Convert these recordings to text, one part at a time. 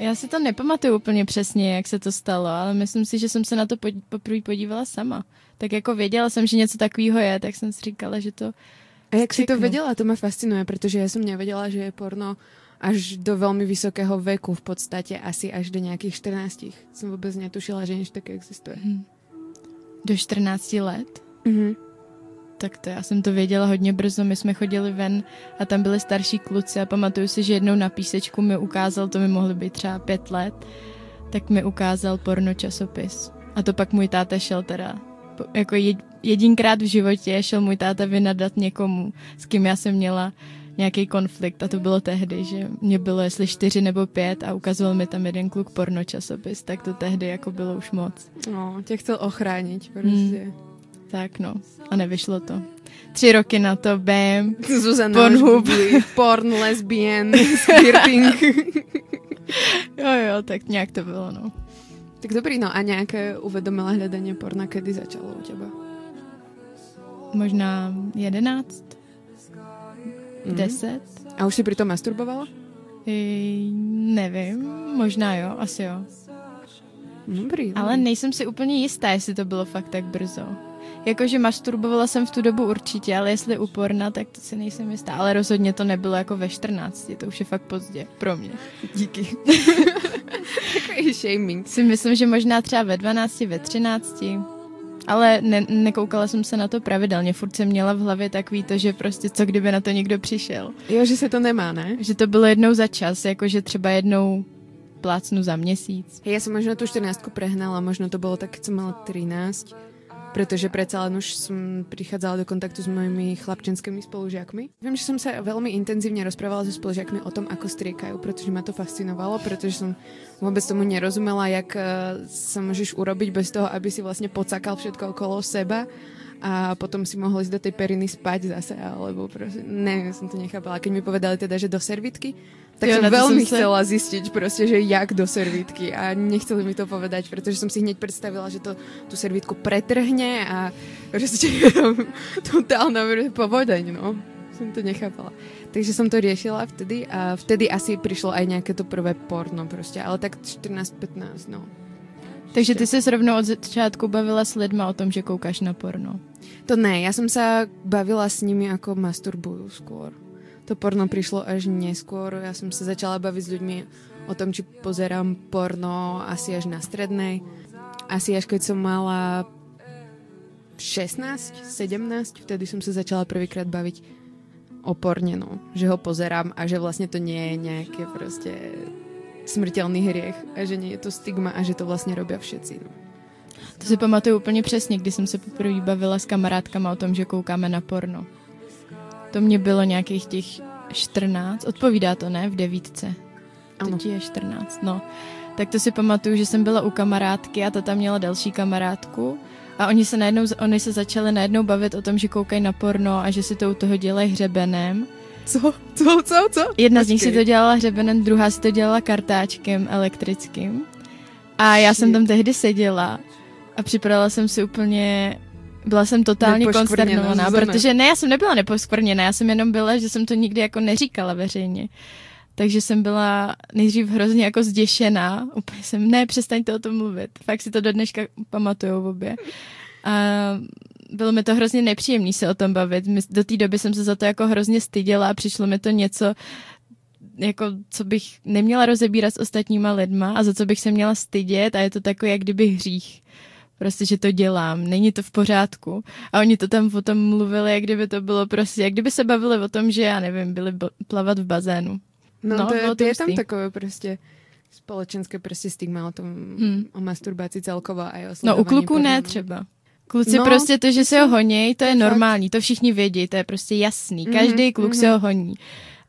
Já si to nepamatuju úplně přesně, jak se to stalo, ale myslím si, že jsem se na to poprvé podívala sama. Tak jako věděla jsem, že něco takového je, tak jsem si říkala, že to A jak si to věděla? To mě fascinuje, protože já jsem nevěděla, že je porno až do velmi vysokého věku v podstatě, asi až do nějakých 14. Jsem vůbec netušila, že něco také existuje. Hmm. Do 14 let? Mhm. Tak to já jsem to věděla hodně brzo, my jsme chodili ven a tam byli starší kluci a pamatuju si, že jednou na písečku mi ukázal, to mi mohlo být třeba pět let, tak mi ukázal porno časopis. A to pak můj táta šel teda, jako jedinkrát v životě šel můj táta vynadat někomu, s kým já jsem měla nějaký konflikt a to bylo tehdy, že mě bylo jestli čtyři nebo pět a ukazoval mi tam jeden kluk porno časopis, tak to tehdy jako bylo už moc. No, tě chtěl ochránit prostě. Hmm. Tak no, a nevyšlo to. Tři roky na to, bam, Zuzana Pornhub. Porn, lesbian, skirting. jo, jo, tak nějak to bylo, no. Tak dobrý, no a nějaké uvedomila hledání porna, kedy začalo u těba? Možná jedenáct, mm. deset. A už si přitom masturbovala? I, nevím, možná jo, asi jo. Dobrý, dobrý. Ale nejsem si úplně jistá, jestli to bylo fakt tak brzo. Jakože masturbovala jsem v tu dobu určitě, ale jestli uporna, tak to si nejsem jistá. Ale rozhodně to nebylo jako ve 14, to už je fakt pozdě pro mě. Díky. Takový shaming. Si myslím, že možná třeba ve 12, ve 13. Ale ne, nekoukala jsem se na to pravidelně, furt jsem měla v hlavě takový to, že prostě co kdyby na to někdo přišel. Jo, že se to nemá, ne? Že to bylo jednou za čas, jakože třeba jednou plácnu za měsíc. Já jsem možná tu 14 prehnala, možno to bylo tak, co mala 13 pretože predsa len už som prichádzala do kontaktu s mojimi chlapčenskými spolužiakmi. Viem, že som sa veľmi intenzívne rozprávala so spolužiakmi o tom, ako striekajú, pretože ma to fascinovalo, pretože som vôbec tomu nerozumela, jak eh, sa môžeš urobiť bez toho, aby si vlastne pocakal všetko okolo seba a potom si mohol ísť do tej periny spať zase, alebo proste, neviem, som to nechápala. Keď mi povedali teda, že do servitky, tak jo, som veľmi som chcela sa... zistiť proste, že jak do servítky a nechceli mi to povedať, pretože som si hneď predstavila, že to tú servítku pretrhne a proste totálna povodeň, no. Som to nechápala. Takže som to riešila vtedy a vtedy asi prišlo aj nejaké to prvé porno proste, ale tak 14-15, no. Takže ty se rovnou od začátku bavila s lidma o tom, že koukáš na porno? To ne, já jsem se bavila s nimi jako masturbuju skôr. To porno přišlo až neskôr. Já jsem se začala bavit s lidmi o tom, či pozerám porno asi až na strednej. Asi až keď som mala 16, 17, vtedy som sa začala prvýkrát baviť o porne, no. Že ho pozerám a že vlastně to nie je nějaké prostě smrtelný hriech a že nie je to stigma a že to vlastně robí všetci. No. To si pamatuju úplně přesně, když jsem se poprvé bavila s kamarádkama o tom, že koukáme na porno. To mě bylo nějakých těch 14, odpovídá to, ne? V devítce. Ano. Teď je 14, no. Tak to si pamatuju, že jsem byla u kamarádky a ta tam měla další kamarádku a oni se najednou, oni se začali najednou bavit o tom, že koukají na porno a že si to u toho dělají hřebenem co? Co? Co? Co? Jedna Počkej. z nich si to dělala hřebenem, druhá si to dělala kartáčkem elektrickým. A já jsem tam tehdy seděla a připadala jsem si úplně byla jsem totálně konsternovaná, protože ne, já jsem nebyla neposkvrněná, já jsem jenom byla, že jsem to nikdy jako neříkala veřejně. Takže jsem byla nejdřív hrozně jako zděšená. Úplně jsem, ne, přestaňte o tom mluvit. Fakt si to do dneška pamatujou obě. A bylo mi to hrozně nepříjemný se o tom bavit. Do té doby jsem se za to jako hrozně styděla a přišlo mi to něco, jako, co bych neměla rozebírat s ostatníma lidma a za co bych se měla stydět a je to takový, jak kdyby hřích. Prostě, že to dělám, není to v pořádku. A oni to tam potom mluvili, jak kdyby to bylo prostě, jak kdyby se bavili o tom, že já nevím, byli plavat v bazénu. No, no to, je, to je tam takové prostě společenské prostě stigma o tom, hmm. o masturbaci celkovo a o No u kluků ne třeba. Kluci no, prostě to, že se ho honí, to je fakt. normální, to všichni vědí, to je prostě jasný. Každý mm-hmm, kluk mm-hmm. se ho honí.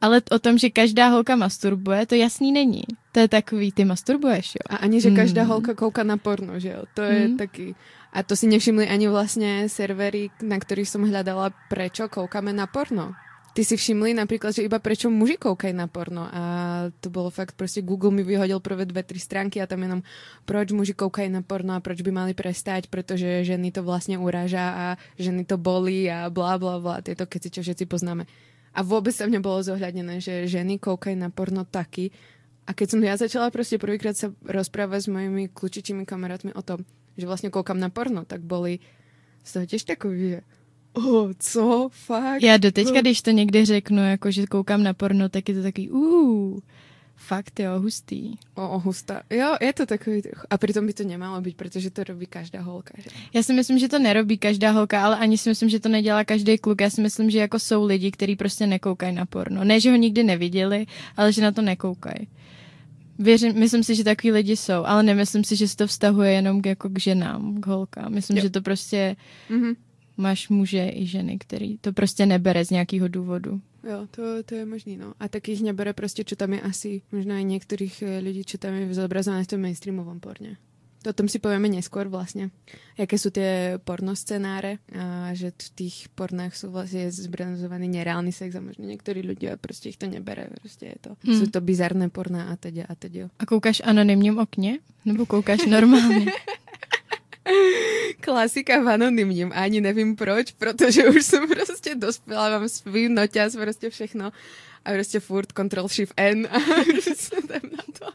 Ale o tom, že každá holka masturbuje, to jasný není. To je takový, ty masturbuješ, jo. A ani, že každá mm. holka kouká na porno, že jo. To je mm. taky... A to si nevšimli ani vlastně servery, na kterých jsem hledala, prečo koukáme na porno ty si všimli napríklad, že iba prečo muži koukajú na porno a to bolo fakt, prostě Google mi vyhodil prvé dve, tri stránky a tam jenom proč muži koukajú na porno a proč by mali prestať, protože ženy to vlastně uražá a ženy to bolí a bla bla bla, tieto keci, čo všetci poznáme. A vôbec tam nebolo zohľadnené, že ženy koukajú na porno taky, A keď som ja začala proste prvýkrát sa rozprávať s mojimi kľúčičími kamarátmi o tom, že vlastne koukám na porno, tak boli z toho tiež takový, že oh, co, fakt? Já doteďka, když to někdy řeknu, jako že koukám na porno, tak je to takový, uh, Fakt jo, hustý. O, o hustá. Jo, je to takový. A přitom by to nemalo být, protože to robí každá holka. Že? Já si myslím, že to nerobí každá holka, ale ani si myslím, že to nedělá každý kluk. Já si myslím, že jako jsou lidi, kteří prostě nekoukají na porno. Ne, že ho nikdy neviděli, ale že na to nekoukají. Věřím, myslím si, že takový lidi jsou, ale nemyslím si, že se to vztahuje jenom k, jako k ženám, k holkám. Myslím, jo. že to prostě mm-hmm. máš muže i ženy, který to prostě nebere z nějakého důvodu. Jo, to, to je možný, no. A takých nebere prostě, čo tam je asi, možná i některých eh, lidí, čo tam je zobrazované v tom mainstreamovom porně. O tom si povieme neskôr vlastne. Jaké sú tie pornoscenáre a že v tých pornách sú vlastne zbranzovaný nereálny sex a možno niektorí ľudia prostě ich to nebere. Prostě je to, hmm. sú to bizarné porná a teď a teď. A koukáš anonymním okně? Nebo koukáš normálně? Klasika v anonymním, ani nevím proč, protože už jsem prostě dospěla, mám svůj noťaz, prostě všechno a prostě furt Ctrl Shift N a jdem na to.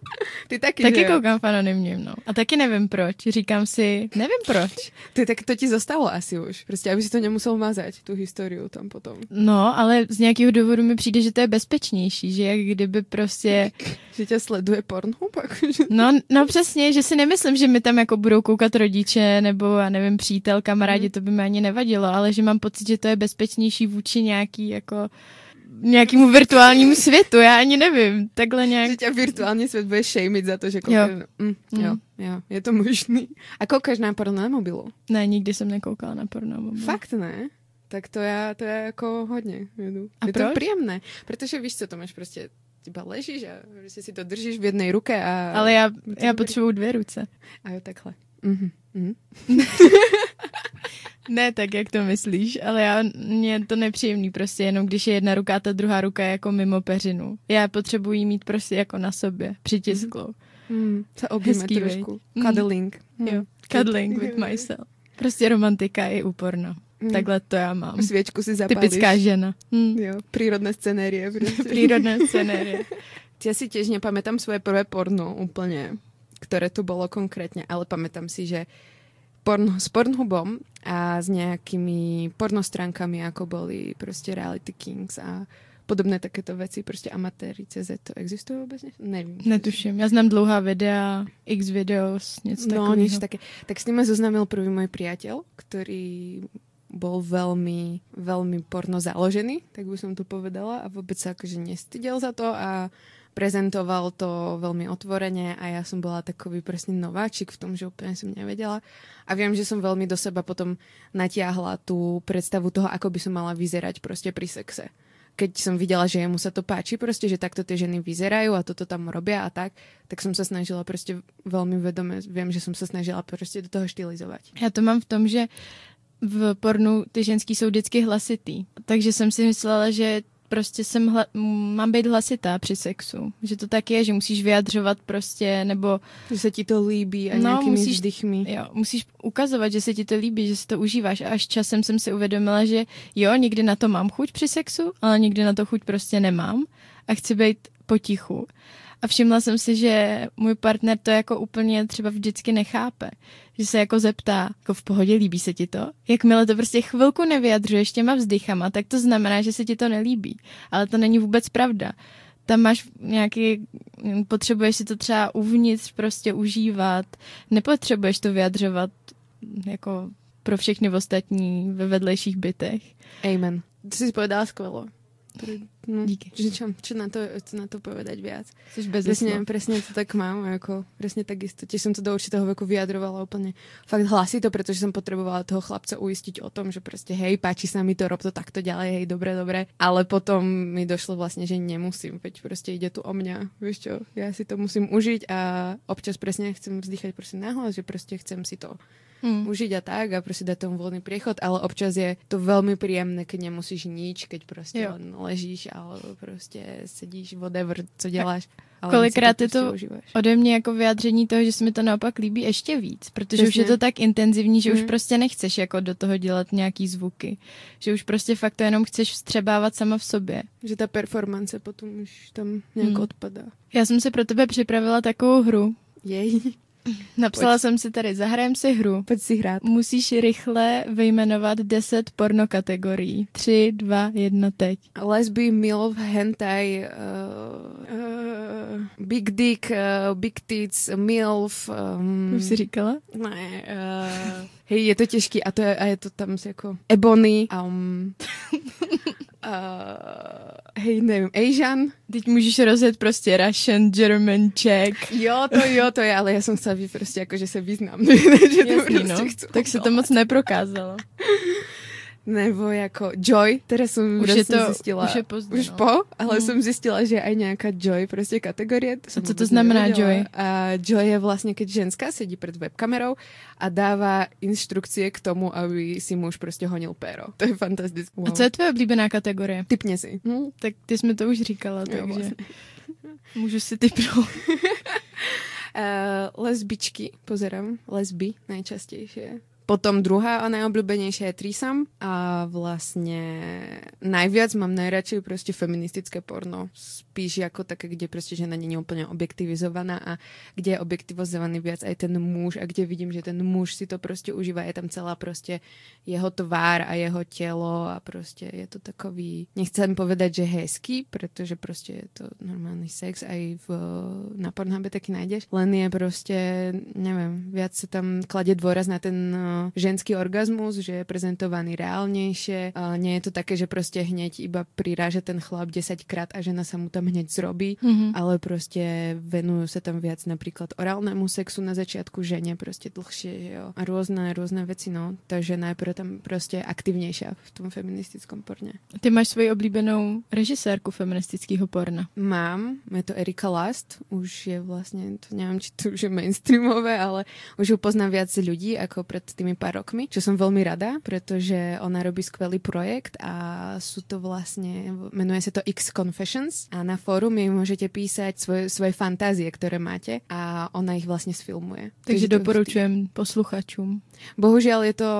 Ty taky, Taky že koukám v anonymním, no. A taky nevím proč. Říkám si, nevím proč. Ty, tak to ti zostalo asi už. Prostě, aby si to nemusel mazat, tu historiu tam potom. No, ale z nějakého důvodu mi přijde, že to je bezpečnější, že jak kdyby prostě... že tě sleduje Pornhub? no, no přesně, že si nemyslím, že mi tam jako budou koukat rodiče nebo, já nevím, přítel, kamarádi, mm. to by mi ani nevadilo, ale že mám pocit, že to je bezpečnější vůči nějaký jako nějakému virtuálnímu světu, já ani nevím, takhle nějak. Že tě virtuální svět bude šejmit za to, že koukáš. Jo. Mm, mm. jo, jo, je to možný. A koukáš na porno na mobilu? Ne, nikdy jsem nekoukala na porno na mobilu. Fakt ne? Tak to já, to já jako hodně jedu. A je proč? to příjemné, protože víš co, to máš prostě těba ležíš a prostě si to držíš v jedné ruce a... Ale já, já potřebuju dvě ruce. A jo, takhle. Mm-hmm. Mm-hmm. Ne tak, jak to myslíš, ale já, mě to nepříjemný prostě, jenom když je jedna ruka a ta druhá ruka je jako mimo peřinu. Já potřebuji mít prostě jako na sobě, přitisklou. Mm, se objíme trošku. Mm. Cuddling. Mm. Jo, cuddling with myself. Prostě romantika je úporno. Mm. Takhle to já mám. Svěčku si zapálíš. Typická žena. Mm. Jo, prírodné scenérie. Prostě. prírodné scenérie. Já si těž nepamätám svoje prvé porno úplně, které to bylo konkrétně, ale pamätám si, že porn, s Pornhubom a s nejakými pornostránkami, ako boli prostě Reality Kings a podobné takéto věci, prostě amatéri CZ, to existuje vůbec? Nevím. Netuším, já znám dlouhá videa, x videos, něco no, takového. také. Tak s ním zoznámil prvý můj priateľ, který bol veľmi, veľmi porno založený, tak by som to povedala a vôbec sa akože nestydel za to a prezentoval to veľmi otvorene a ja som bola takový presne nováčik v tom, že úplne som nevedela. A viem, že som veľmi do seba potom natiahla tú predstavu toho, ako by som mala vyzerať proste pri sexe. Keď som videla, že jemu sa to páči, proste, že takto tie ženy vyzerajú a toto tam robia a tak, tak som sa snažila proste veľmi vedome, viem, že som sa snažila proste do toho štylizovať. Já to mám v tom, že v pornu ty ženský jsou vždycky hlasitý. Takže jsem si myslela, že prostě jsem hla, mám být hlasitá při sexu. Že to tak je, že musíš vyjadřovat prostě, nebo... Že se ti to líbí a no, nějakými musíš, vzdychmi. Jo, musíš ukazovat, že se ti to líbí, že si to užíváš. A až časem jsem si uvědomila, že jo, někdy na to mám chuť při sexu, ale někdy na to chuť prostě nemám a chci být potichu. A všimla jsem si, že můj partner to jako úplně třeba vždycky nechápe. Že se jako zeptá, jako v pohodě líbí se ti to? Jakmile to prostě chvilku nevyjadřuješ těma vzdychama, tak to znamená, že se ti to nelíbí. Ale to není vůbec pravda. Tam máš nějaký, potřebuješ si to třeba uvnitř prostě užívat, nepotřebuješ to vyjadřovat jako pro všechny ostatní ve vedlejších bytech. Amen. Ty jsi povedala skvělo. No, Díky. Že čo, čo, na to, čo na to povedať viac. Jsi bez presne, presne to tak mám, ako, presne tak isto. Tiež som to do určitého veku vyjadrovala úplne fakt hlasito, pretože som potrebovala toho chlapca uistiť o tom, že proste hej, páči sa mi to, rob to takto ďalej, hej, dobre, dobre. Ale potom mi došlo vlastne, že nemusím, veď proste ide tu o mňa, vieš čo, ja si to musím užiť a občas presne chcem vzdychať proste nahlas, že proste chcem si to hmm. užiť a tak a prostě dať tomu voľný priechod, ale občas je to veľmi príjemné, keď nemusíš nič, keď prostě jo. len ležíš alebo prostě sedíš, whatever, co děláš. Ale Kolikrát to je to prostě ode mě jako vyjádření toho, že se mi to naopak líbí ještě víc, protože Přesně. už je to tak intenzivní, že mm. už mhm. prostě nechceš jako do toho dělat nějaký zvuky. Že už prostě fakt to jenom chceš vstřebávat sama v sobě. Že ta performance potom už tam nějak mm. odpadá. Já jsem si pro tebe připravila takovou hru. Jej. Napsala Pojď. jsem si tady, zahrajem si hru. Pojď si hrát. Musíš rychle vyjmenovat 10 porno kategorií. 3, 2, 1, teď. Lesby, milf, hentai, uh, uh, big dick, uh, big tits, milf. Um, Už jsi říkala? Ne. Uh, hej, je to těžký a, to je, a je to tam jako ebony. Um, Uh, hej, nevím, Asian. Teď můžeš rozjet prostě Russian, German, Czech. Jo, to jo, to je, ale já jsem chtěla být prostě jako, že se význam. že to Jasný, prostě no. Tak se to moc neprokázalo. Nebo jako Joy, které jsem už je to, zjistila. Už je pozdě, Už no. po, ale mm. jsem zjistila, že je aj nějaká Joy, prostě kategorie. To a co to znamená nevěděla. Joy? A Joy je vlastně, keď ženská sedí před webkamerou a dává instrukcie k tomu, aby si muž prostě honil péro. To je fantastické. Wow. A co je tvoje oblíbená kategorie? Typně si. Hm? Tak ty jsme to už říkala, jo, takže vlastně. můžu si typnout. Uh, lesbičky, pozerám, lesby najčastejšie. Potom druhá a najobľúbenejšia je Trisam a vlastne najviac mám najradšej proste feministické porno. Spíš ako také, kde proste žena nie je úplne objektivizovaná a kde je objektivizovaný viac aj ten muž a kde vidím, že ten muž si to proste užíva. Je tam celá proste jeho tvár a jeho telo a proste je to takový, nechcem povedať, že hezký, pretože proste je to normálny sex aj v, na Pornhube taky nájdeš, len je proste, neviem, viac sa tam kladie dôraz na ten ženský orgazmus, že je prezentovaný reálnejšie. Nie je to také, že proste hneď iba priráže ten chlap 10 krát a žena sa mu tam hneď zrobí, mm-hmm. ale proste venujú sa tam viac napríklad orálnemu sexu na začiatku žene proste dlhšie, jo. A rôzne, rôzne veci, no. Takže najprv tam proste aktivnější v tom feministickom porně. Ty máš svoji oblíbenou režisérku feministického porna? Mám, je to Erika Last, už je vlastně, to nevím, či to už je mainstreamové, ale už ju poznám viac ľudí ako pred tými pár rokmi, čo som veľmi rada, pretože ona robí skvelý projekt a sú to vlastne, menuje sa to X Confessions a na fórum jej môžete písať svoje, svoje fantázie, ktoré máte a ona ich vlastne sfilmuje. Takže doporučujem posluchačům. Bohužiaľ je to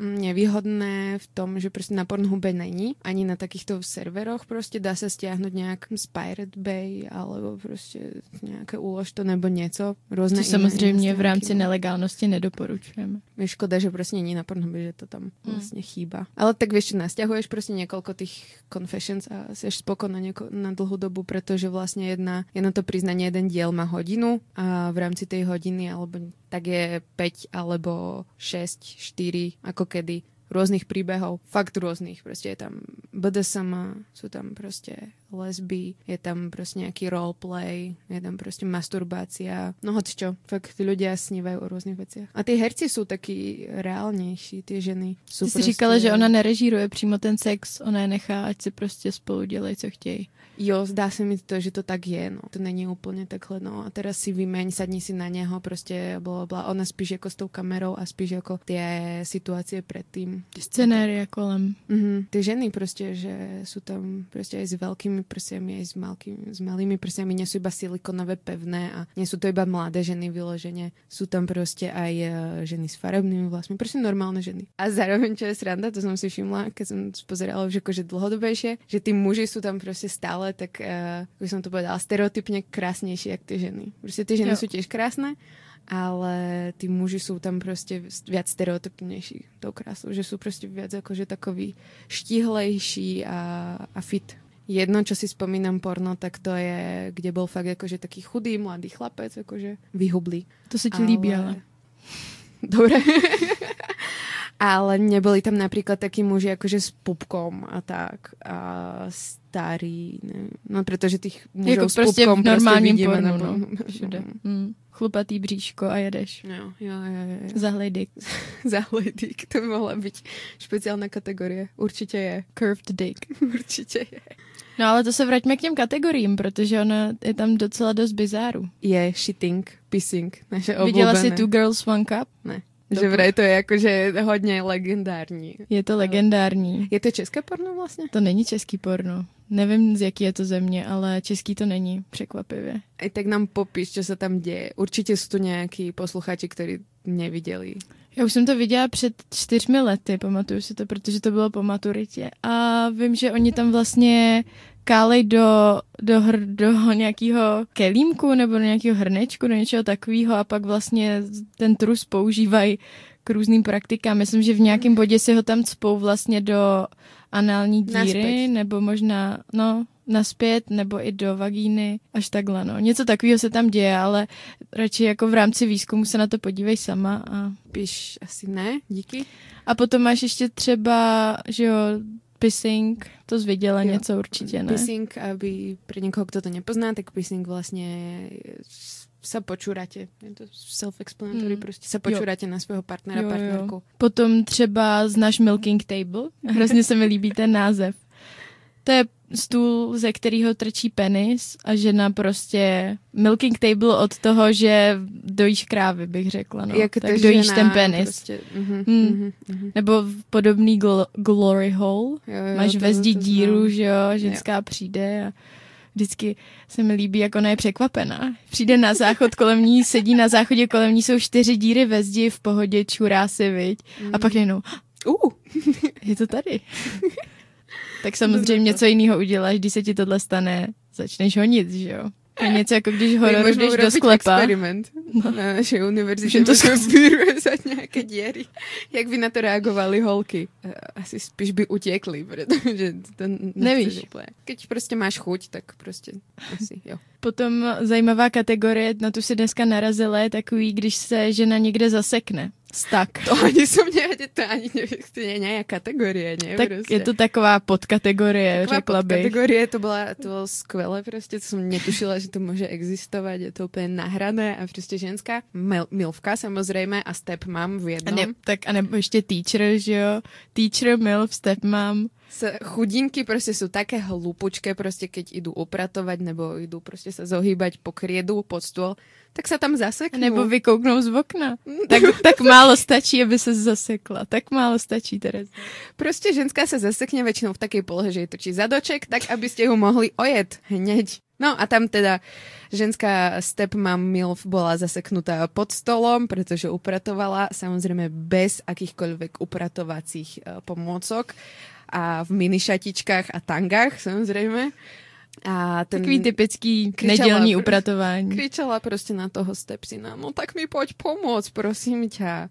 nevýhodné v tom, že prostě na Pornhube není, ani na takýchto serveroch prostě dá se stiahnuť nějak z Pirate Bay alebo prostě nějaké úlož to nebo něco. Různé to samozřejmě v rámci nelegálnosti nedoporučujeme. Je škoda, že prostě není na Pornhube, že to tam mm. vlastně chýba. Ale tak vieš, nasťahuješ prostě několik těch confessions a jsi spokojná na, něko, na dlhou dobu, protože vlastně jedna, jedno to priznanie, jeden diel má hodinu a v rámci tej hodiny alebo tak je 5 alebo 6, 4, ako kedy rôznych príbehov, fakt rôznych, proste je tam BDSM, sú tam proste lesby, je tam proste nejaký roleplay, je tam proste masturbácia, no hoď čo, fakt ľudia snívajú o rôznych veciach. A tí herci sú takí reálnější, ty ženy sú Ty si říkala, že ona nerežíruje přímo ten sex, ona je nechá, ať si prostě spolu dělají, co chtějí. Jo, zdá se mi to, že to tak je, no. To není úplně takhle, no. A teraz si vymeň, sadni si na něho, prostě bla, bla. Ona spíš jako s tou kamerou a spíš jako ty situácie předtím. Ty scenérie kolem. Mm-hmm. Ty ženy prostě, že jsou tam prostě aj s velkými prsiami, aj s, malkými, s malými prsiami, nie sú iba silikonové pevné a nie sú to iba mladé ženy vyloženě. Sú tam prostě aj eh, ženy s farebnými vlasmi, prostě normálne ženy. A zároveň, čo je sranda, to som si všimla, keď som pozerala už akože dlhodobejšie, že tí muži sú tam prostě stále tak uh, by som to povedala, stereotypně krásnější, jak ty ženy. Prostě ty ženy jo. jsou těž krásné, ale ty muži jsou tam prostě viac stereotypnější tou krásou, že jsou prostě viac jakože takový štihlejší a, a fit. Jedno, čo si spomínam porno, tak to je, kde byl fakt jakože taký chudý mladý chlapec, jakože vyhublý. To se ti ale... líbí, ale... Dobre. ale neboli tam napríklad takí muži akože s pupkom a tak. A starý, nevím. No, protože těch mužů jako s prostě pupkom v normálním prostě pornu, no. Všude. Mm. Chlupatý bříško a jedeš. Jo, jo, jo. jo. Zahlej Zahlej to by mohla být speciální kategorie. Určitě je. Curved dick. Určitě je. No ale to se vraťme k těm kategoriím, protože ona je tam docela dost bizáru. Je shitting, pissing, naše oblíbené. Viděla jsi Two Girls One Cup? Ne. Že vraj to je jakože hodně legendární. Je to legendární. Je to české porno vlastně? To není český porno. Nevím, z jaký je to země, ale český to není, překvapivě. I tak nám popíš, co se tam děje. Určitě jsou tu nějaký posluchači, kteří neviděli. Já už jsem to viděla před čtyřmi lety, pamatuju si to, protože to bylo po maturitě. A vím, že oni tam vlastně kálej do, do, hr, do nějakého kelímku nebo do nějakého hrnečku, do něčeho takového a pak vlastně ten trus používají k různým praktikám. Myslím, že v nějakém bodě si ho tam cpou vlastně do anální díry, naspět. nebo možná, no, naspět, nebo i do vagíny, až takhle, no. Něco takového se tam děje, ale radši jako v rámci výzkumu se na to podívej sama a... Píš asi ne, díky. A potom máš ještě třeba, že jo, pissing, to zvěděla jo. něco určitě, ne? Pissing, aby pro někoho, kdo to nepozná, tak pissing vlastně sa počúrate. Je to self-explanatory, mm. prostě se počúrate jo. na svého partnera, jo, partnerku. Jo. Potom třeba znáš Milking Table. Hrozně se mi líbí ten název. To je stůl, ze kterého trčí penis a žena prostě milking table od toho, že dojíš krávy, bych řekla. No. Jak tak dojíš žena, ten penis. Prostě, uh-huh, hmm. uh-huh. Nebo podobný gl- glory hole. Jo, jo, Máš ve zdi díru, že jo, ženská jo. přijde a vždycky se mi líbí, jak ona je překvapená. Přijde na záchod kolem ní, sedí na záchodě, kolem ní jsou čtyři díry ve zdi, v pohodě, čurá si, viď? Mm. A pak jenom, uh, je to tady. tak samozřejmě co jiného uděláš, když se ti tohle stane, začneš honit, že jo? To je něco jako když horor jdeš do sklepa. experiment no. na naší univerzitě. to za nějaké díry. Jak by na to reagovali holky? Eh, asi spíš by utěkli, protože to Nevíš. Úplně. Keď prostě máš chuť, tak prostě asi, jo. Potom zajímavá kategorie, na tu si dneska narazila, je takový, když se žena někde zasekne. Tak. To ani som nevedela, to ani nejaká kategorie, nie? Tak proste. je to taková podkategorie, taková řekla bych. podkategorie, to, byla, to bylo skvělé prostě, to jsem netušila, že to může existovat, je to úplně nahrané a prostě ženská mil, milvka samozřejmě a step mám v jednom. A ne, tak a nebo ještě teacher, že jo? Teacher, milf, step mám. S chudinky prostě jsou také hlupučké, prostě keď idú upratovat nebo idú prostě se zohýbať po kriedu, pod stôl, tak se tam zaseknou. Nebo vykouknou z okna. tak, tak málo stačí, aby se zasekla. Tak málo stačí, Terez. Prostě ženská se zasekne většinou v také polohe, že je točí zadoček, tak aby ste ho mohli ojet hneď. No a tam teda ženská stepmom MILF bola zaseknutá pod stolom, pretože upratovala samozrejme bez akýchkoľvek upratovacích uh, pomôcok a v minišatičkách a tangách samozrejme. A ten Takový typický nedělní upratování. Kričela prostě na toho stepsina, no tak mi pojď pomoct, prosím tě.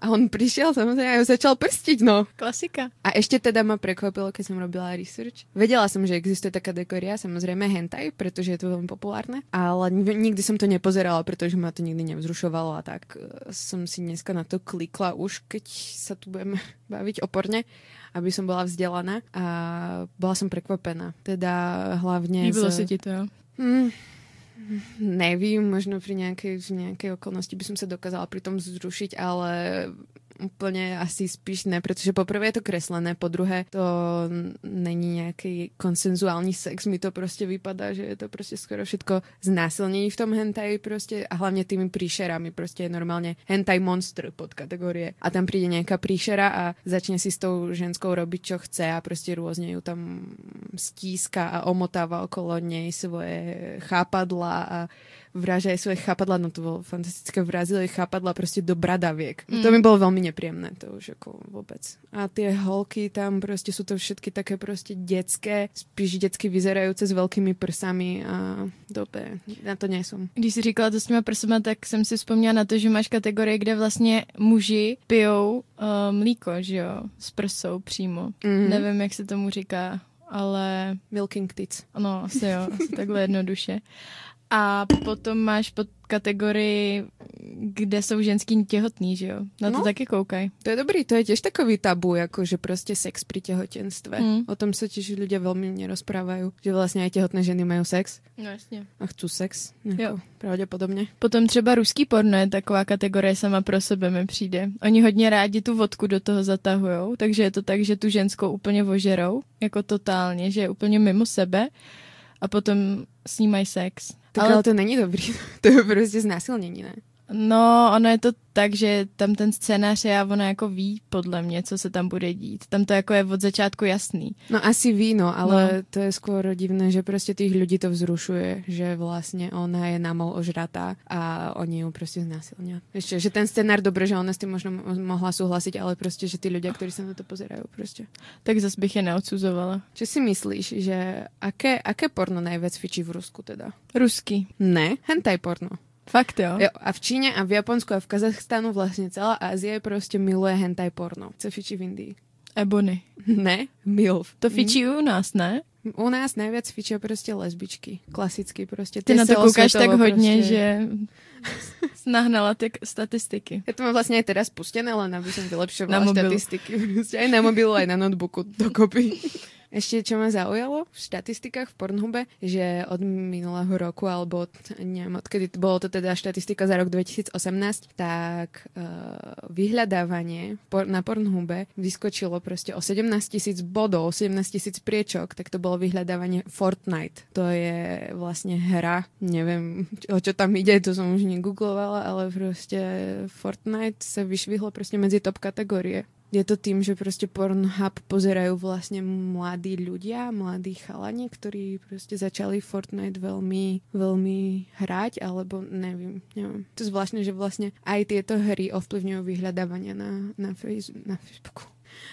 A on přišel samozřejmě a začal prstit, no. Klasika. A ještě teda ma prekvapilo, když jsem robila research. Věděla jsem, že existuje taká dekoria, samozřejmě hentai, protože je to velmi populárné, ale nikdy jsem to nepozerala, protože ma to nikdy nevzrušovalo a tak eh, jsem si dneska na to klikla už, keď se tu budeme bavit oporně aby som bola vzdelaná a bola som prekvapená. Teda hlavne... Líbilo z... se ti to? Mm, nevím, možno pri nejakej, nejakej okolnosti by som sa dokázala pri tom zrušiť, ale úplně asi spíš ne, protože poprvé je to kreslené, po druhé to není nějaký konsenzuální sex, mi to prostě vypadá, že je to prostě skoro všetko znásilnění v tom hentai prostě a hlavně tými príšerami, prostě je normálně hentai monster pod kategorie. A tam přijde nějaká príšera a začne si s tou ženskou robiť, čo chce a prostě různě ju tam stíska a omotává okolo něj svoje chápadla a vrážají svoje chápadla, no to bylo fantastické, vrazili chápadla prostě do bradaviek. Mm. To mi bylo velmi nepříjemné, to už jako vůbec. A ty holky tam prostě jsou to všetky také prostě dětské, spíš dětsky vyzerající s velkými prsami a době, na to nejsem. Když jsi říkala to s těma prsama, tak jsem si vzpomněla na to, že máš kategorie, kde vlastně muži pijou uh, mlíko, že jo, s prsou přímo. Mm. Nevím, jak se tomu říká, ale... Milking tits. No, asi jo, asi takhle jednoduše. A potom máš pod kategorii, kde jsou ženský těhotný, že jo? Na to no, taky koukaj. To je dobrý, to je těž takový tabu, jako že prostě sex při těhotenstve. Mm. O tom se těž lidé velmi nerozprávají, že vlastně i těhotné ženy mají sex. No jasně. A chcou sex, jako jo. pravděpodobně. Potom třeba ruský porno je taková kategorie sama pro sebe mi přijde. Oni hodně rádi tu vodku do toho zatahujou, takže je to tak, že tu ženskou úplně vožerou, jako totálně, že je úplně mimo sebe a potom s ní mají sex. Tak ale, to není dobrý. to je prostě znásilnění, ne? No, ono je to tak, že tam ten scénář je a ona jako ví podle mě, co se tam bude dít. Tam to jako je od začátku jasný. No asi ví, no, ale no. to je skoro divné, že prostě těch lidí to vzrušuje, že vlastně ona je namol ožratá a oni ju prostě znásilňují. Ještě, že ten scénář dobré, že ona s tím možno mohla souhlasit, ale prostě, že ty lidé, kteří se na to pozerají, prostě. Tak zase bych je neodsuzovala. Co si myslíš, že aké, aké porno nejvíc fičí v Rusku teda? Ruský. Ne, hentai porno. Fakt jo? jo? A v Číně a v Japonsku a v Kazachstánu vlastně celá Asie prostě miluje hentai porno. Co fičí v Indii? Ebony. Ne, MILF. To fičí u nás, ne? U nás nejvíc fičí prostě lesbičky. Klasicky prostě. Ty, Ty na to koukáš tak hodně, prostě... že nahnala ty statistiky. Já to mám vlastně i teda spustené, ale aby som vylepšovala štatistiky. Prostě aj na mobilu, aj na notebooku dokopy. Ešte, čo ma zaujalo v štatistikách v Pornhube, že od minulého roku, alebo neviem, odkedy bolo to teda štatistika za rok 2018, tak uh, vyhľadávanie na Pornhube vyskočilo proste o 17 tisíc bodov, 17 tisíc priečok, tak to bolo vyhľadávanie Fortnite. To je vlastne hra, neviem, o čo tam ide, to som už negooglovala, ale proste Fortnite sa vyšvihlo proste medzi top kategórie je to tým, že proste Pornhub pozerajú vlastne mladí ľudia, mladí chalani, ktorí proste začali Fortnite veľmi, veľmi hrať, alebo nevím, neviem. To je zvláštne, že vlastne aj tieto hry ovplyvňujú vyhľadávania na, na, face, na Facebooku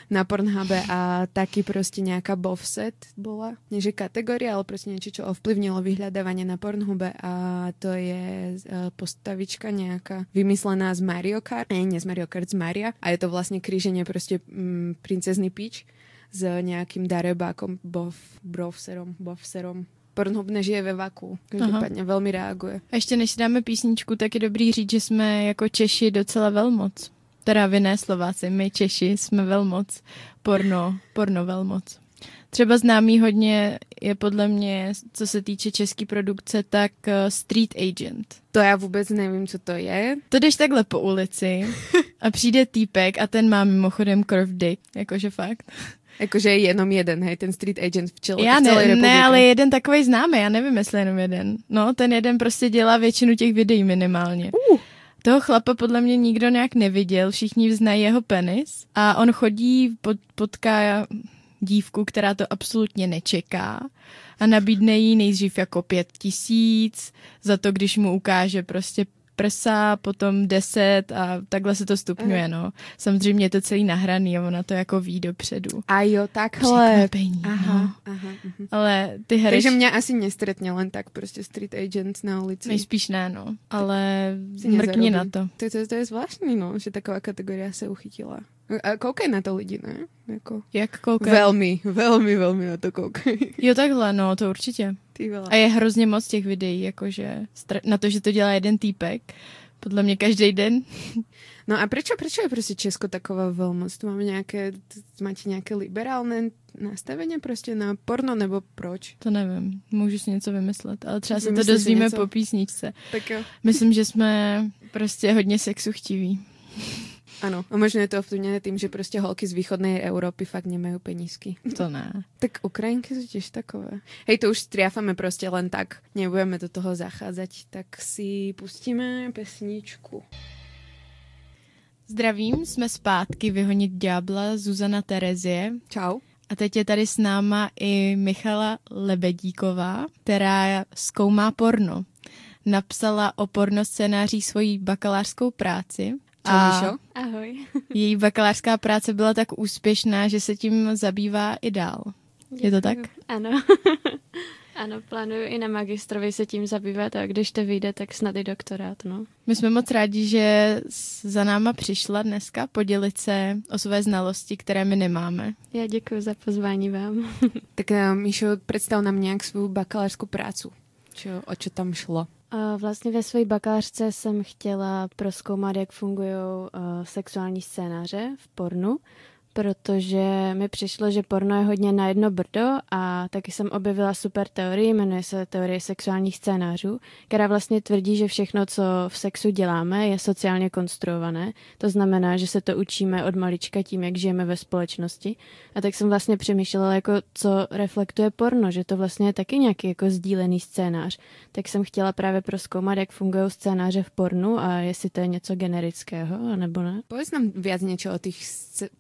na Pornhube a taky prostě nějaká bovset bola, než je kategoria, ale prostě niečo, čo ovplyvnilo vyhľadávanie na Pornhube a to je uh, postavička nějaká vymyslená z Mario Kart, ne, ne z Mario Kart, z Maria. A je to vlastně kríženie prostě mm, princezny Peach s nějakým darebákom bov, brovserom, bovserom, Pornhub nežije ve vaku. Každopádně velmi reaguje. A ještě než si dáme písničku, tak je dobrý říct, že jsme jako Češi docela velmoc teda vy ne Slováci, my Češi jsme velmoc, porno, porno velmoc. Třeba známý hodně je podle mě, co se týče české produkce, tak uh, Street Agent. To já vůbec nevím, co to je. To jdeš takhle po ulici a přijde týpek a ten má mimochodem curve dick, jakože fakt. Jakože je jenom jeden, hej, ten street agent v, čele, já v celé ne, ne, ale jeden takový známý, já nevím, jestli jenom jeden. No, ten jeden prostě dělá většinu těch videí minimálně. Uh. Toho chlapa podle mě nikdo nějak neviděl, všichni znají jeho penis a on chodí, pod, potká dívku, která to absolutně nečeká a nabídne jí nejdřív jako pět tisíc za to, když mu ukáže prostě prsa, potom deset a takhle se to stupňuje, uh. no. Samozřejmě je to celý nahraný a ona to jako ví dopředu. A jo, takhle. Překvapení, aha, no. aha, uh-huh. Ale ty hry... Takže mě asi nestretně len tak prostě street agent na ulici. Nejspíš ne, no. Ale mrkni na to. To, to. to je zvláštní, no, že taková kategoria se uchytila. A koukej na to lidi, ne? Jako... Jak koukej? Velmi, velmi, velmi na to koukej. Jo, takhle, no, to určitě. A je hrozně moc těch videí, jakože na to, že to dělá jeden týpek, podle mě každý den. No a proč, proč je prostě Česko taková velmoc? Tu máme nějaké, máte nějaké liberálné nastavení prostě na porno, nebo proč? To nevím, můžu si něco vymyslet, ale třeba se to dozvíme něco? po písničce. Tak jo. Myslím, že jsme prostě hodně sexu chtiví. Ano, a možno je to ovplyvněné tím, že prostě holky z východné Evropy fakt nemají penízky. To ne. tak Ukrajinky jsou těž takové. Hej, to už striafame prostě len tak, nebudeme do toho zacházet, tak si pustíme pesničku. Zdravím, jsme zpátky vyhonit ďábla Zuzana Terezie. Čau. A teď je tady s náma i Michala Lebedíková, která zkoumá porno. Napsala o porno scénářích svoji bakalářskou práci a Ahoj. její bakalářská práce byla tak úspěšná, že se tím zabývá i dál. Je to tak? Ano. ano, plánuju i na magistrovi se tím zabývat a když to vyjde, tak snad i doktorát, no. My jsme moc rádi, že za náma přišla dneska podělit se o své znalosti, které my nemáme. Já děkuji za pozvání vám. tak uh, Míšo, představ nám nějak svou bakalářskou prácu. Čo, o čo tam šlo? Vlastně ve své bakalářce jsem chtěla proskoumat, jak fungují sexuální scénáře v pornu, protože mi přišlo, že porno je hodně na jedno brdo a taky jsem objevila super teorii, jmenuje se teorie sexuálních scénářů, která vlastně tvrdí, že všechno, co v sexu děláme, je sociálně konstruované. To znamená, že se to učíme od malička tím, jak žijeme ve společnosti. A tak jsem vlastně přemýšlela, jako co reflektuje porno, že to vlastně je taky nějaký jako sdílený scénář. Tak jsem chtěla právě proskoumat, jak fungují scénáře v pornu a jestli to je něco generického, nebo ne. Povedz nám viac niečo o tých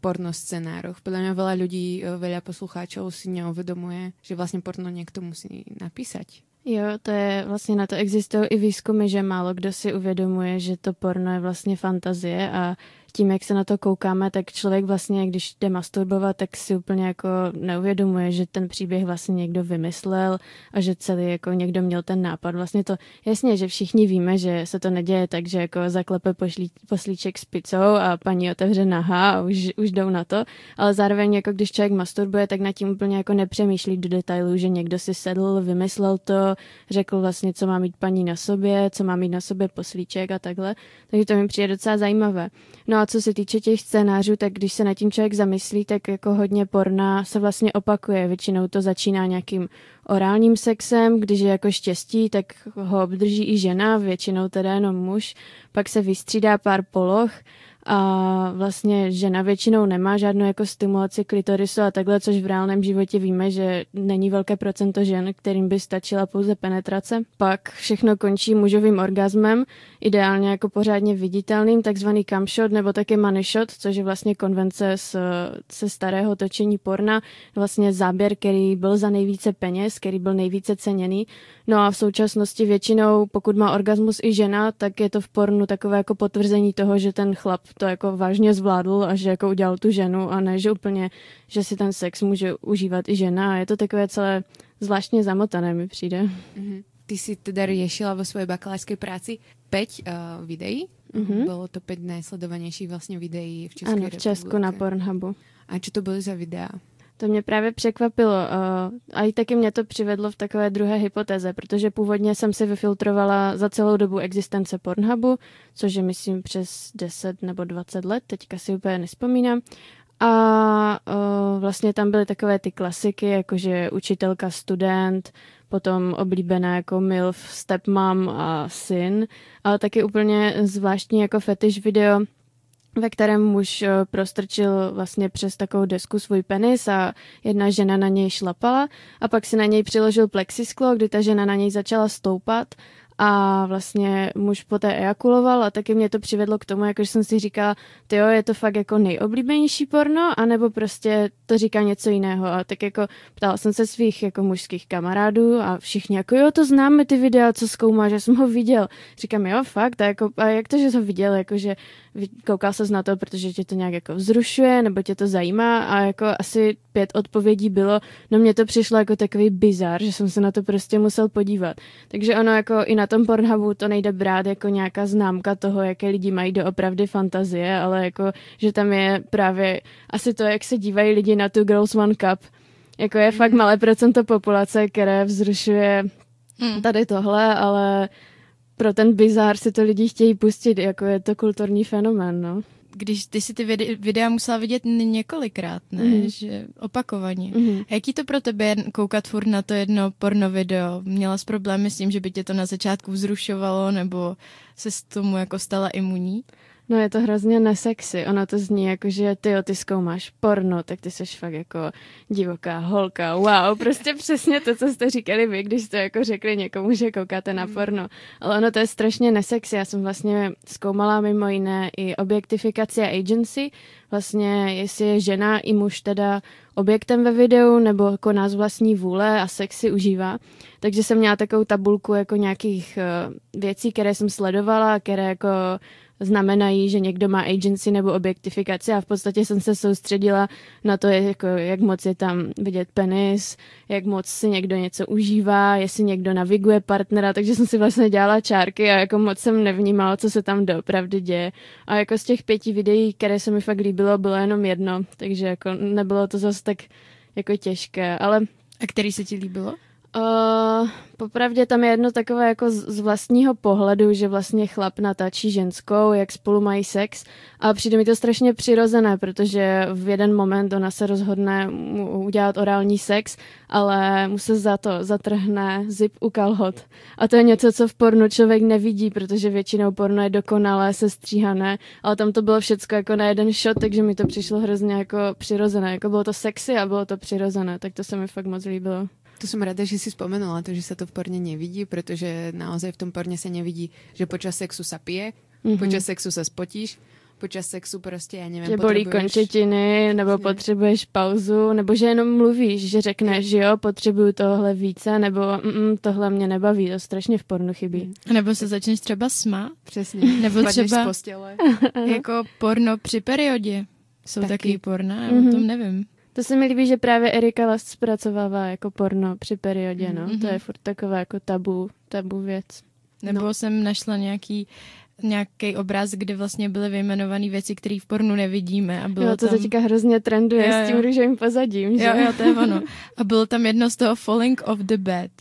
porno scenároch. Podľa mňa veľa ľudí, e, veľa poslucháčov si neuvedomuje, že vlastne porno niekto musí napísať. Jo, to je vlastně na to existují i výzkumy, že málo kdo si uvědomuje, že to porno je vlastně fantazie a tím, jak se na to koukáme, tak člověk vlastně, když jde masturbovat, tak si úplně jako neuvědomuje, že ten příběh vlastně někdo vymyslel a že celý jako někdo měl ten nápad. Vlastně to, jasně, že všichni víme, že se to neděje tak, že jako zaklepe pošlí, poslíček s pizzou a paní otevře naha a už, už jdou na to, ale zároveň jako když člověk masturbuje, tak nad tím úplně jako nepřemýšlí do detailů, že někdo si sedl, vymyslel to, řekl vlastně, co má mít paní na sobě, co má mít na sobě poslíček a takhle. Takže to mi přijde docela zajímavé. No a co se týče těch scénářů, tak když se na tím člověk zamyslí, tak jako hodně porna se vlastně opakuje. Většinou to začíná nějakým orálním sexem, když je jako štěstí, tak ho obdrží i žena, většinou teda jenom muž. Pak se vystřídá pár poloh a vlastně žena většinou nemá žádnou jako stimulaci klitorisu a takhle, což v reálném životě víme, že není velké procento žen, kterým by stačila pouze penetrace. Pak všechno končí mužovým orgasmem, ideálně jako pořádně viditelným, takzvaný shot nebo taky money shot, což je vlastně konvence z, se starého točení porna, vlastně záběr, který byl za nejvíce peněz, který byl nejvíce ceněný. No a v současnosti většinou, pokud má orgasmus i žena, tak je to v pornu takové jako potvrzení toho, že ten chlap to jako vážně zvládl a že jako udělal tu ženu a ne, že úplně, že si ten sex může užívat i žena a je to takové celé zvláštně zamotané mi přijde. Mm-hmm. Ty si teda riešila vo svojej bakalářské práci 5 uh, videí. Mm-hmm. Bylo to 5 najsledovanějších vlastně videí v České Ano, v Česku na Pornhubu. A co to byly za videa? To mě právě překvapilo a i taky mě to přivedlo v takové druhé hypotéze, protože původně jsem si vyfiltrovala za celou dobu existence Pornhubu, což je myslím přes 10 nebo 20 let, teďka si úplně nespomínám. A vlastně tam byly takové ty klasiky, jakože učitelka, student, potom oblíbená jako MILF, stepmom a syn, ale taky úplně zvláštní jako fetish video, ve kterém muž eh, prostrčil vlastně přes takovou desku svůj penis a jedna žena na něj šlapala a pak si na něj přiložil plexisklo, kdy ta žena na něj začala stoupat a vlastně muž poté ejakuloval a taky mě to přivedlo k tomu, jakože jsem si říkala, jo, je to fakt jako nejoblíbenější porno, anebo prostě to říká něco jiného a tak jako ptala jsem se svých jako mužských kamarádů a všichni jako jo, to známe ty videa, co zkoumá, že jsem ho viděl. Říkám, jo, fakt, a, jako, a jak to, že jsi ho viděl, jakože koukal ses na to, protože tě to nějak jako vzrušuje, nebo tě to zajímá a jako asi pět odpovědí bylo, no mně to přišlo jako takový bizar, že jsem se na to prostě musel podívat. Takže ono jako i na tom Pornhubu to nejde brát jako nějaká známka toho, jaké lidi mají doopravdy fantazie, ale jako, že tam je právě asi to, jak se dívají lidi na tu Girls One Cup. Jako je fakt malé procento populace, které vzrušuje hmm. tady tohle, ale pro ten bizár si to lidi chtějí pustit, jako je to kulturní fenomén, no. Když ty si ty videa musela vidět několikrát, ne? Mm. Že opakovaně. Mm. A jaký to pro tebe koukat furt na to jedno porno video? Měla jsi problémy s tím, že by tě to na začátku vzrušovalo, nebo se s tomu jako stala imunní? No je to hrozně nesexy. Ono to zní jako, že ty ty zkoumáš porno, tak ty seš fakt jako divoká holka. Wow, prostě přesně to, co jste říkali vy, když jste jako řekli někomu, že koukáte na mm. porno. Ale ono to je strašně nesexy. Já jsem vlastně zkoumala mimo jiné i objektifikaci a agency. Vlastně jestli je žena i muž teda objektem ve videu nebo jako nás vlastní vůle a sexy užívá. Takže jsem měla takovou tabulku jako nějakých uh, věcí, které jsem sledovala, které jako znamenají, že někdo má agency nebo objektifikaci a v podstatě jsem se soustředila na to, jako, jak moc je tam vidět penis, jak moc si někdo něco užívá, jestli někdo naviguje partnera, takže jsem si vlastně dělala čárky a jako moc jsem nevnímala, co se tam doopravdy děje. A jako z těch pěti videí, které se mi fakt líbilo, bylo jenom jedno, takže jako nebylo to zase tak jako těžké, ale... A který se ti líbilo? Uh, popravdě tam je jedno takové jako z vlastního pohledu, že vlastně chlap natáčí ženskou, jak spolu mají sex a přijde mi to strašně přirozené, protože v jeden moment ona se rozhodne udělat orální sex, ale mu se za to zatrhne zip u kalhot. A to je něco, co v pornu člověk nevidí, protože většinou porno je dokonalé, sestříhané, ale tam to bylo všecko jako na jeden shot, takže mi to přišlo hrozně jako přirozené. Jako bylo to sexy a bylo to přirozené, tak to se mi fakt moc líbilo. To som rada, že si spomenula to, že sa to v porne nevidí, pretože naozaj v tom porne sa nevidí, že počas sexu sa pije, mm-hmm. počas sexu sa spotíš, počas sexu prostě, já nevím, Že bolí končetiny, nebo Přesně. potřebuješ pauzu, nebo že jenom mluvíš, že řekneš, že jo, potřebuju tohle více, nebo mm, tohle mě nebaví, to strašně v pornu chybí. Mm. Nebo se začneš třeba smát. Přesně. Nebo třeba jako porno při periodě. Jsou taky, taky porna, já mm-hmm. o tom mhm. nevím. To se mi líbí, že právě Erika Last zpracovává jako porno při periodě, no. Mm-hmm. To je furt taková jako tabu, tabu věc. Nebo no. jsem našla nějaký nějaký obraz, kde vlastně byly vyjmenované věci, které v pornu nevidíme. A bylo jo, to tam... teďka hrozně trenduje jo, jo. s tím růžovým pozadím, že? Jo, jo, to je ono. A bylo tam jedno z toho Falling off the bed.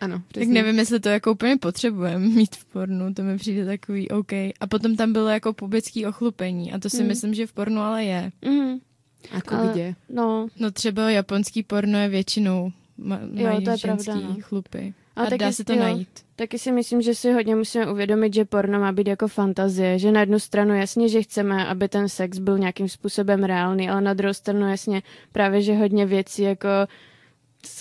Ano, přesně. Tak nevím, jestli to jako úplně potřebujeme mít v pornu, to mi přijde takový OK. A potom tam bylo jako pubický ochlupení a to si mm. myslím, že v pornu ale je. Mm. Ako ale, kde? No. no třeba japonský porno je většinou ma- jo, to je pravda, no. chlupy. A, a taky, dá se to jo, najít. Taky si myslím, že si hodně musíme uvědomit, že porno má být jako fantazie, že na jednu stranu jasně, že chceme, aby ten sex byl nějakým způsobem reálný, ale na druhou stranu jasně právě, že hodně věcí jako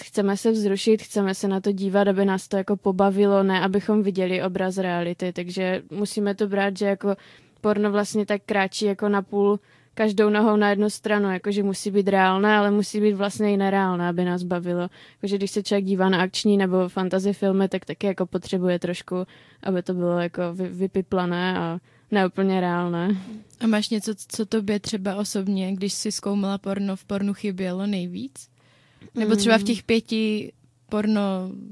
chceme se vzrušit, chceme se na to dívat, aby nás to jako pobavilo, ne abychom viděli obraz reality, takže musíme to brát, že jako porno vlastně tak kráčí jako na půl každou nohou na jednu stranu, jakože musí být reálné, ale musí být vlastně i nereálné, aby nás bavilo. Jakože když se člověk dívá na akční nebo fantasy filmy, tak taky jako potřebuje trošku, aby to bylo jako vy, vypiplané a neúplně reálné. A máš něco, co tobě třeba osobně, když jsi zkoumala porno, v pornu chybělo nejvíc? Nebo třeba v těch pěti porno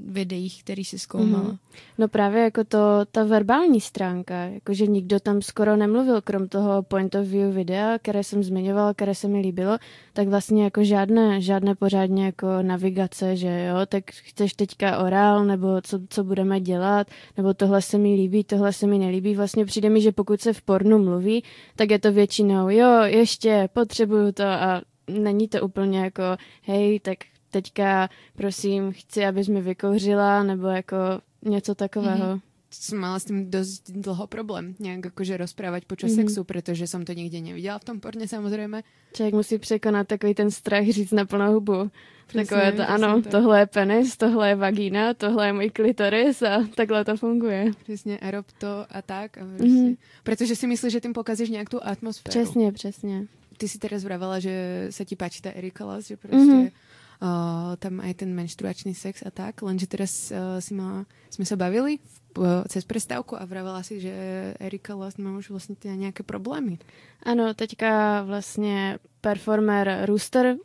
videích, který si zkoumala? Mm. No právě jako to, ta verbální stránka, jakože nikdo tam skoro nemluvil, krom toho point of view videa, které jsem zmiňovala, které se mi líbilo, tak vlastně jako žádné, žádné pořádně jako navigace, že jo, tak chceš teďka orál, nebo co, co budeme dělat, nebo tohle se mi líbí, tohle se mi nelíbí. Vlastně přijde mi, že pokud se v pornu mluví, tak je to většinou, jo, ještě, potřebuju to a není to úplně jako, hej, tak teďka prosím, chci, abys mi vykouřila, nebo jako něco takového. Mm-hmm. Som mala s tým dosť dlho problém nejak akože rozprávať počas mm-hmm. sexu, pretože som to nikde neviděla v tom porne samozrejme. Člověk musí překonat takový ten strach říct na plnou hubu. Přesně, Takové to, ano, to. tohle je penis, tohle je vagína, tohle je můj klitoris a takhle to funguje. Přesně, a rob to a tak. A prostě, mm-hmm. Protože si myslíš, že tím pokazíš nějak tu atmosféru. Přesně, přesně. Ty si teraz vravala, že se ti páči ta Erika Las, že prostě mm-hmm uh, tam aj ten menštruačný sex a tak, lenže teraz uh, si ma, sme sa bavili uh, cez prestávku a vravela si, že Erika vlastně má už vlastně ty nějaké problémy. Ano, teďka vlastně performer Rooster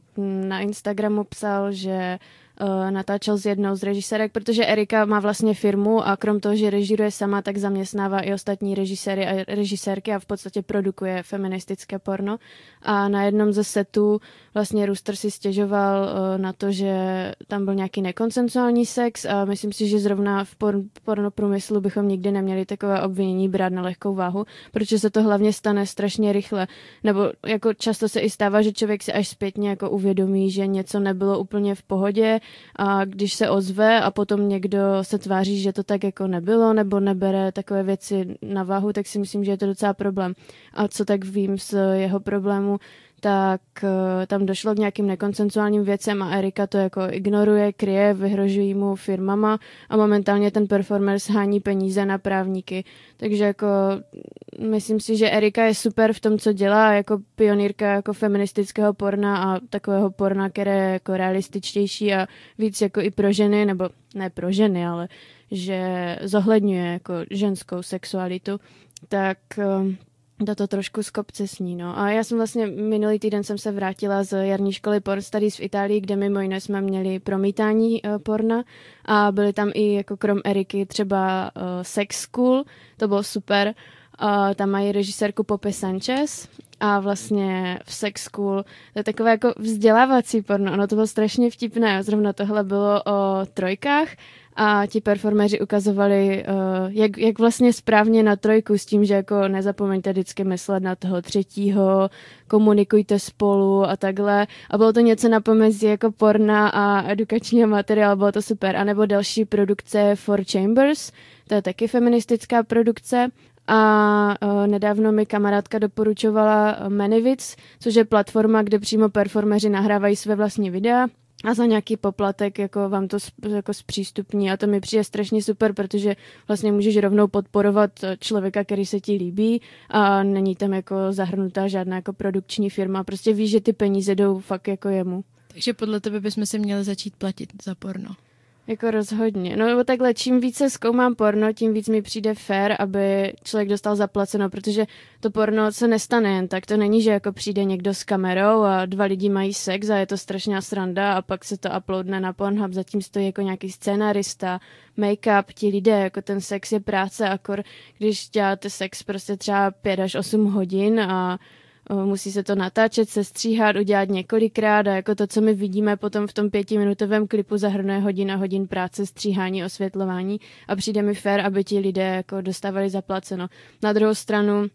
na Instagramu psal, že uh, natáčel s jednou z režisérek, protože Erika má vlastně firmu a krom toho, že režíruje sama, tak zaměstnává i ostatní režiséry a režisérky a v podstatě produkuje feministické porno. A na jednom ze setů vlastně Rooster si stěžoval uh, na to, že tam byl nějaký nekonsensuální sex a myslím si, že zrovna v por- pornoprůmyslu bychom nikdy neměli takové obvinění brát na lehkou váhu, protože se to hlavně stane strašně rychle. Nebo jako často se i stává, že člověk si až zpětně jako uvědomí, že něco nebylo úplně v pohodě a když se ozve a potom někdo se tváří, že to tak jako nebylo nebo nebere takové věci na váhu, tak si myslím, že je to docela problém. A co tak vím z jeho problému, tak uh, tam došlo k nějakým nekoncensuálním věcem a Erika to jako ignoruje, kryje, vyhrožují mu firmama a momentálně ten performer shání peníze na právníky. Takže jako myslím si, že Erika je super v tom, co dělá, jako pionýrka jako feministického porna a takového porna, které je jako realističtější a víc jako i pro ženy, nebo ne pro ženy, ale že zohledňuje jako ženskou sexualitu, tak uh, to to trošku z kopce sní, no. A já jsem vlastně minulý týden jsem se vrátila z jarní školy Porn Studies v Itálii, kde mimo jiné jsme měli promítání uh, porna a byly tam i jako krom Eriky třeba uh, Sex School, to bylo super. Uh, tam mají režisérku Pope Sanchez a vlastně v sex school. To je takové jako vzdělávací porno. Ono to bylo strašně vtipné. Zrovna tohle bylo o trojkách a ti performeři ukazovali, uh, jak, jak vlastně správně na trojku s tím, že jako nezapomeňte vždycky myslet na toho třetího, komunikujte spolu a takhle. A bylo to něco na pomezí jako porna a edukačního materiál, bylo to super. A nebo další produkce For Chambers, to je taky feministická produkce. A uh, nedávno mi kamarádka doporučovala Manyvids, což je platforma, kde přímo performeři nahrávají své vlastní videa a za nějaký poplatek jako vám to jako zpřístupní a to mi přijde strašně super, protože vlastně můžeš rovnou podporovat člověka, který se ti líbí a není tam jako zahrnutá žádná jako produkční firma, prostě víš, že ty peníze jdou fakt jako jemu. Takže podle tebe bychom si měli začít platit za porno. Jako rozhodně. No nebo takhle, čím více zkoumám porno, tím víc mi přijde fair, aby člověk dostal zaplaceno, protože to porno se nestane jen tak. To není, že jako přijde někdo s kamerou a dva lidi mají sex a je to strašná sranda a pak se to uploadne na Pornhub, zatím stojí jako nějaký scénarista, make-up, ti lidé, jako ten sex je práce, akor když děláte sex prostě třeba 5 až 8 hodin a musí se to natáčet, se stříhat, udělat několikrát a jako to, co my vidíme potom v tom pětiminutovém klipu zahrnuje hodina hodin práce, stříhání, osvětlování a přijde mi fér, aby ti lidé jako dostávali zaplaceno. Na druhou stranu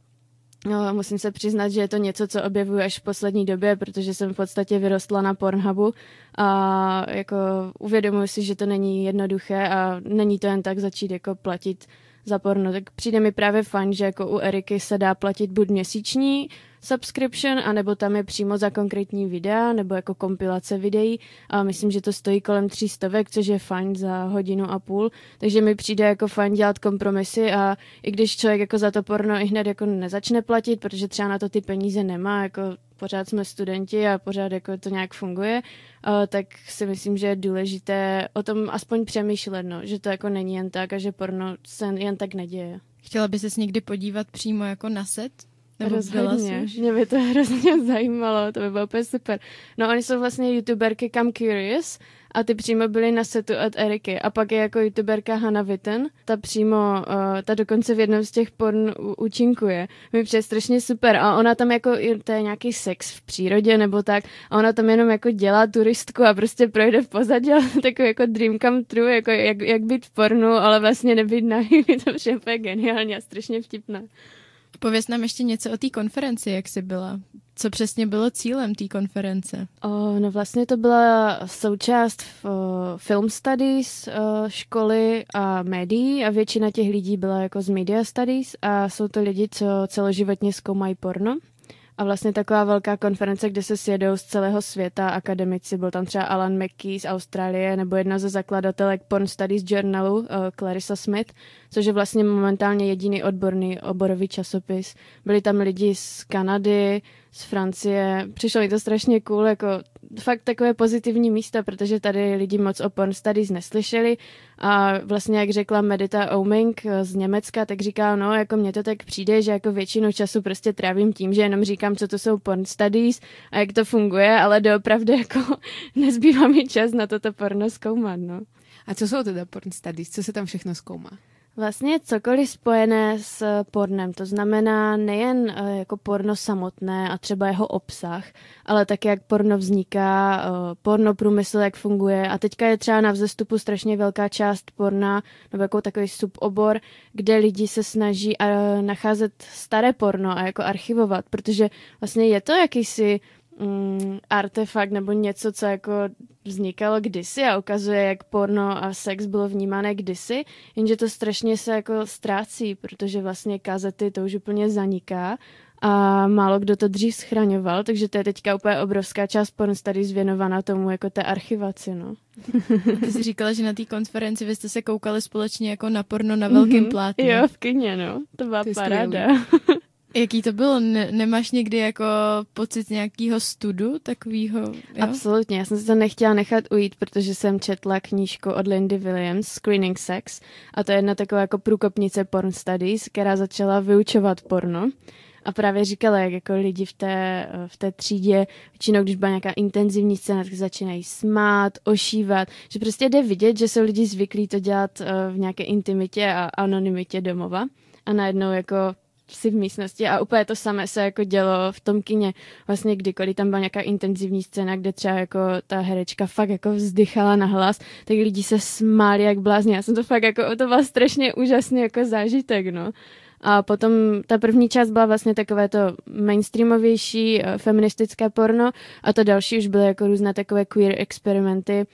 No, musím se přiznat, že je to něco, co objevuji až v poslední době, protože jsem v podstatě vyrostla na Pornhubu a jako uvědomuji si, že to není jednoduché a není to jen tak začít jako platit za porno. Tak přijde mi právě fajn, že jako u Eriky se dá platit buď měsíční subscription, anebo tam je přímo za konkrétní videa, nebo jako kompilace videí a myslím, že to stojí kolem 300, což je fajn za hodinu a půl, takže mi přijde jako fajn dělat kompromisy a i když člověk jako za to porno i hned jako nezačne platit, protože třeba na to ty peníze nemá, jako pořád jsme studenti a pořád jako to nějak funguje, tak si myslím, že je důležité o tom aspoň přemýšlet, no, že to jako není jen tak a že porno se jen tak neděje. Chtěla by ses někdy podívat přímo jako na set? Nebo Rozhodně, mě by to hrozně zajímalo, to by bylo úplně super. No oni jsou vlastně youtuberky Come Curious a ty přímo byly na setu od Eriky. A pak je jako youtuberka Hannah Witten, ta přímo, uh, ta dokonce v jednom z těch porn účinkuje. Mi přijde strašně super. A ona tam jako, to je nějaký sex v přírodě nebo tak, a ona tam jenom jako dělá turistku a prostě projde v pozadí, takový jako dream come true, jako jak, jak být v pornu, ale vlastně nebyt nahý. to je úplně geniální a strašně vtipné. Pověz nám ještě něco o té konferenci, jak jsi byla. Co přesně bylo cílem té konference? O, no vlastně to byla součást v, film studies o, školy a médií a většina těch lidí byla jako z media studies a jsou to lidi, co celoživotně zkoumají porno. A vlastně taková velká konference, kde se sjedou z celého světa akademici, byl tam třeba Alan McKee z Austrálie nebo jedna ze zakladatelek Porn Studies Journalu, uh, Clarissa Smith, což je vlastně momentálně jediný odborný oborový časopis. Byli tam lidi z Kanady, z Francie. Přišlo mi to strašně cool, jako fakt takové pozitivní místo, protože tady lidi moc o porn studies neslyšeli a vlastně jak řekla Medita Oming z Německa, tak říká, no jako mně to tak přijde, že jako většinu času prostě trávím tím, že jenom říkám, co to jsou porn studies a jak to funguje, ale doopravdy jako nezbývá mi čas na toto porno zkoumat, no. A co jsou teda porn studies? Co se tam všechno zkoumá? Vlastně cokoliv spojené s pornem, to znamená nejen eh, jako porno samotné a třeba jeho obsah, ale také jak porno vzniká, eh, porno průmysl, jak funguje. A teďka je třeba na vzestupu strašně velká část porna, nebo jako takový subobor, kde lidi se snaží eh, nacházet staré porno a jako archivovat, protože vlastně je to jakýsi mm, artefakt nebo něco, co jako vznikalo kdysi a ukazuje, jak porno a sex bylo vnímané kdysi, jenže to strašně se jako ztrácí, protože vlastně kazety to už úplně zaniká a málo kdo to dřív schraňoval, takže to je teďka úplně obrovská část porn studies věnovaná tomu jako té archivaci, no. Ty jsi říkala, že na té konferenci vy jste se koukali společně jako na porno na velkém mm-hmm. plátně. Jo, v kyně, no. To byla Ty paráda. Jaký to bylo? Ne, nemáš někdy jako pocit nějakého studu takového? Absolutně, já jsem si to nechtěla nechat ujít, protože jsem četla knížku od Lindy Williams, Screening Sex, a to je jedna taková jako průkopnice porn studies, která začala vyučovat porno. A právě říkala, jak jako lidi v té, v té třídě, většinou, když byla nějaká intenzivní scéna, tak začínají smát, ošívat, že prostě jde vidět, že jsou lidi zvyklí to dělat eh, v nějaké intimitě a anonymitě domova. A najednou jako si v místnosti a úplně to samé se jako dělo v tom kině. Vlastně kdykoliv tam byla nějaká intenzivní scéna, kde třeba jako ta herečka fakt jako vzdychala na hlas, tak lidi se smáli jak blázni. Já jsem to fakt jako, to byl strašně úžasný jako zážitek, no. A potom ta první část byla vlastně takové to mainstreamovější eh, feministické porno a to další už byly jako různé takové queer experimenty,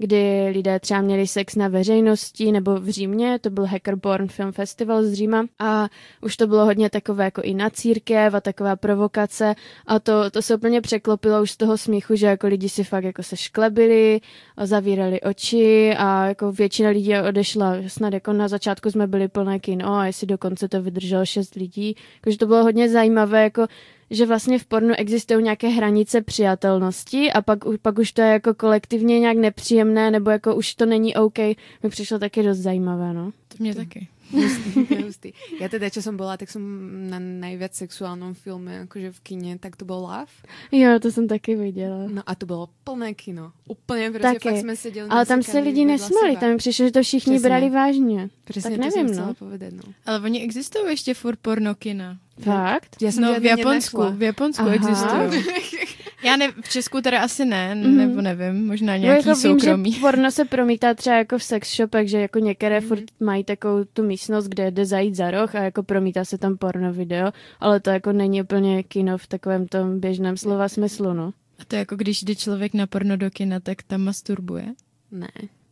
kdy lidé třeba měli sex na veřejnosti nebo v Římě, to byl Hackerborn Film Festival z Říma a už to bylo hodně takové jako i na církev a taková provokace a to, to se úplně překlopilo už z toho smíchu, že jako lidi si fakt jako se šklebili a zavírali oči a jako většina lidí odešla, snad jako na začátku jsme byli plné kino a jestli dokonce to vydrželo šest lidí, takže to bylo hodně zajímavé, jako že vlastně v pornu existují nějaké hranice přijatelnosti a pak, pak už to je jako kolektivně nějak nepříjemné, nebo jako už to není OK, mi přišlo taky dost zajímavé, no. To mě taky. Hustý, hustý. Ja teda, čo som bola, tak som na najviac sexuálnom filme, akože v kine, tak to bol Love. Jo, to jsem taky viděla. No a to bylo plné kino. Úplně, protože taky. fakt jsme seděli Ale tam se lidi nesmali, tam přišlo, že to všichni Přesně. brali vážně. Přesně, tak nevím, no. Povedať, no. Ale oni existují ještě furt porno kina. Fakt? Já jsem no, v Japonsku, v Japonsku existují. Já ne, v Česku teda asi ne, mm-hmm. nebo nevím, možná nějaký no, jako soukromý. Vím, že porno se promítá třeba jako v sex shopech, že jako některé mm-hmm. furt mají takovou tu místnost, kde jde zajít za roh a jako promítá se tam porno video, ale to jako není úplně kino v takovém tom běžném slova smyslu, no. A to je jako když jde člověk na porno do kina, tak tam masturbuje? Ne.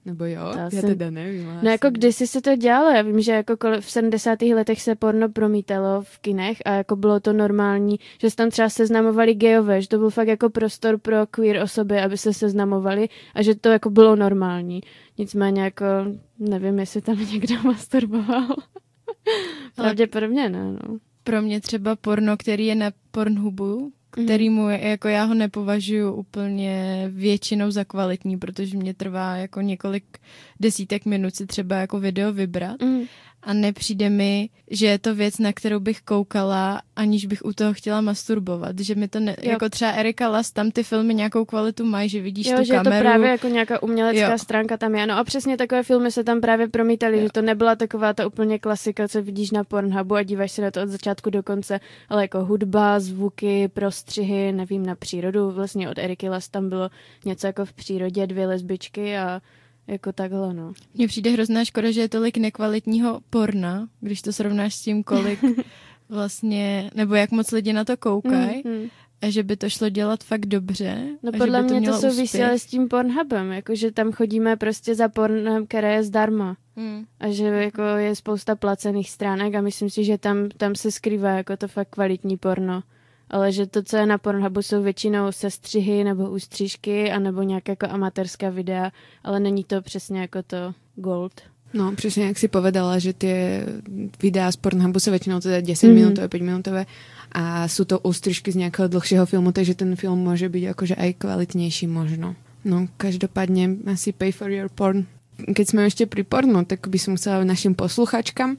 Nebo jo? To já jsem... teda nevím. No jako kdysi se to dělalo, já vím, že jako v 70. letech se porno promítalo v kinech a jako bylo to normální, že se tam třeba seznamovali gejové, že to byl fakt jako prostor pro queer osoby, aby se seznamovali a že to jako bylo normální. Nicméně jako nevím, jestli tam někdo masturboval. Pravděpodobně ne, no. Pro mě třeba porno, který je na Pornhubu. Který mu je, jako já ho nepovažuji úplně většinou za kvalitní, protože mě trvá jako několik desítek minut si třeba jako video vybrat. Mm a nepřijde mi, že je to věc, na kterou bych koukala, aniž bych u toho chtěla masturbovat. Že mi to ne, jako třeba Erika Last, tam ty filmy nějakou kvalitu mají, že vidíš jo, tu že kameru. Je to právě jako nějaká umělecká jo. stránka tam je. No a přesně takové filmy se tam právě promítaly, jo. že to nebyla taková ta úplně klasika, co vidíš na Pornhubu a díváš se na to od začátku do konce, ale jako hudba, zvuky, prostřihy, nevím, na přírodu. Vlastně od Eriky Last tam bylo něco jako v přírodě, dvě lesbičky a jako takhle, no. Mně přijde hrozná škoda, že je tolik nekvalitního porna, když to srovnáš s tím, kolik vlastně, nebo jak moc lidi na to koukají. Mm, mm. A že by to šlo dělat fakt dobře. No podle mě to, to souvisí s tím Pornhubem, jakože tam chodíme prostě za pornem, které je zdarma. Hmm. A že jako je spousta placených stránek a myslím si, že tam, tam se skrývá jako to fakt kvalitní porno ale že to, co je na Pornhubu, jsou většinou sestřihy nebo ústřížky a nebo nějaké jako amatérská videa, ale není to přesně jako to gold. No, přesně jak si povedala, že ty videa z Pornhubu jsou většinou teda 10 mm. minutové, 5 minutové a jsou to ústřížky z nějakého dlhšího filmu, takže ten film může být jakože aj kvalitnější možno. No, každopádně asi pay for your porn. Keď jsme ještě pri porno, tak by som musela našim posluchačkám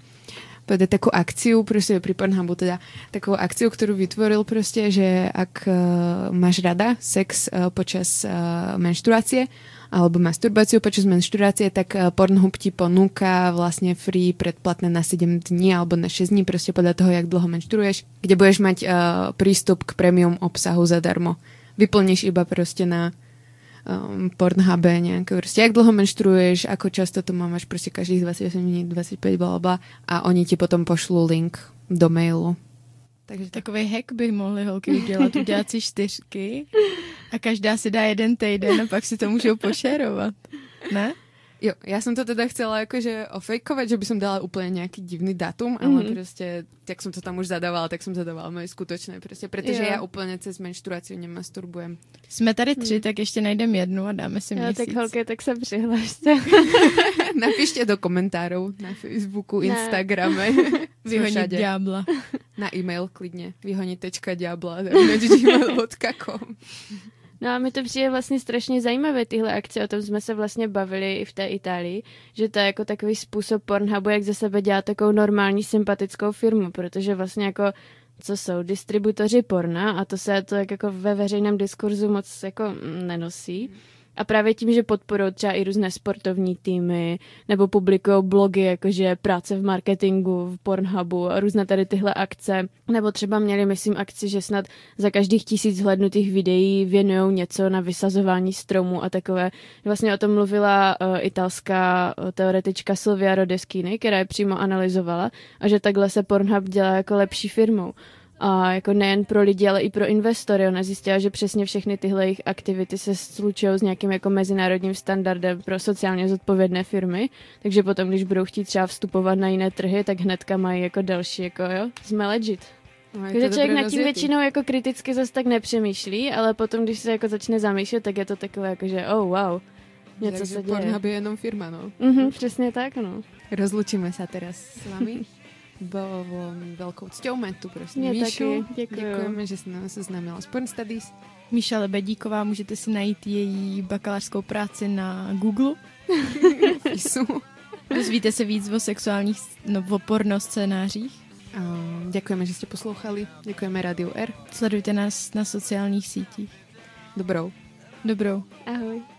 povedať takú akciu, proste pri Pornhubu teda, takú akciu, ktorú vytvoril proste, že ak uh, máš rada sex uh, počas uh, menštruácie, alebo masturbáciu počas menštruácie, tak Pornhub ti ponúka vlastne free predplatné na 7 dní alebo na 6 dní, proste podľa toho, jak dlho menštruuješ, kde budeš mať uh, prístup k premium obsahu zadarmo. Vyplníš iba proste na um, Pornhube nějaké prostě, jak dlouho menstruuješ, ako často to máš prostě každých 28 minut, 25, bla, a oni ti potom pošlou link do mailu. Takže takový hack by mohli holky udělat, udělat si čtyřky a každá si dá jeden týden a pak si to můžou pošerovat. Ne? Jo, já jsem to teda chcela jakože ofejkovat, že by som dala úplně nějaký divný datum, ale mm -hmm. prostě, jak jsem to tam už zadavala, tak jsem zadavala moje skutečné, prostě, protože jo. já úplně cez menstruaci nemasturbujem. Jsme tady tři, hmm. tak ještě najdeme jednu a dáme si měsíc. Jo, tak holky, tak se přihlašte. Napište do komentářů na Facebooku, Instagrame. Vyhonit diabla. Na e-mail klidně. Vyhonit.diabla. gmail.com No a mi to přijde vlastně strašně zajímavé tyhle akce, o tom jsme se vlastně bavili i v té Itálii, že to je jako takový způsob Pornhubu, jak ze sebe dělat takovou normální sympatickou firmu, protože vlastně jako co jsou distributoři porna a to se to jako ve veřejném diskurzu moc jako nenosí. A právě tím, že podporují třeba i různé sportovní týmy, nebo publikují blogy, jakože práce v marketingu, v Pornhubu a různé tady tyhle akce. Nebo třeba měli, myslím, akci, že snad za každých tisíc hlednutých videí věnují něco na vysazování stromů a takové. Vlastně o tom mluvila uh, italská uh, teoretička Silvia Rodeschini, která je přímo analyzovala a že takhle se Pornhub dělá jako lepší firmou. A jako nejen pro lidi, ale i pro investory. Ona zjistila, že přesně všechny tyhle jejich aktivity se slučují s nějakým jako mezinárodním standardem pro sociálně zodpovědné firmy. Takže potom, když budou chtít třeba vstupovat na jiné trhy, tak hnedka mají jako další, jako jo, jsme legit. No, Takže člověk nad tím většinou jako kriticky zase tak nepřemýšlí, ale potom, když se jako začne zamýšlet, tak je to takové jako, že oh wow, něco Takže se děje. Pornhub je jenom firma, no. Mhm, přesně tak, no. Rozlučíme se teraz s vámi. Bylo velkou cťou mít tu prostě Mě Míšu. Taky. Děkujeme, že jsi nás seznámila s Porn Studies. Míša Lebedíková, můžete si najít její bakalářskou práci na Google. Dozvíte se víc o sexuálních, no, o porno scénářích. Uh, děkujeme, že jste poslouchali. Děkujeme Radio R. Sledujte nás na sociálních sítích. Dobrou. Dobrou. Ahoj.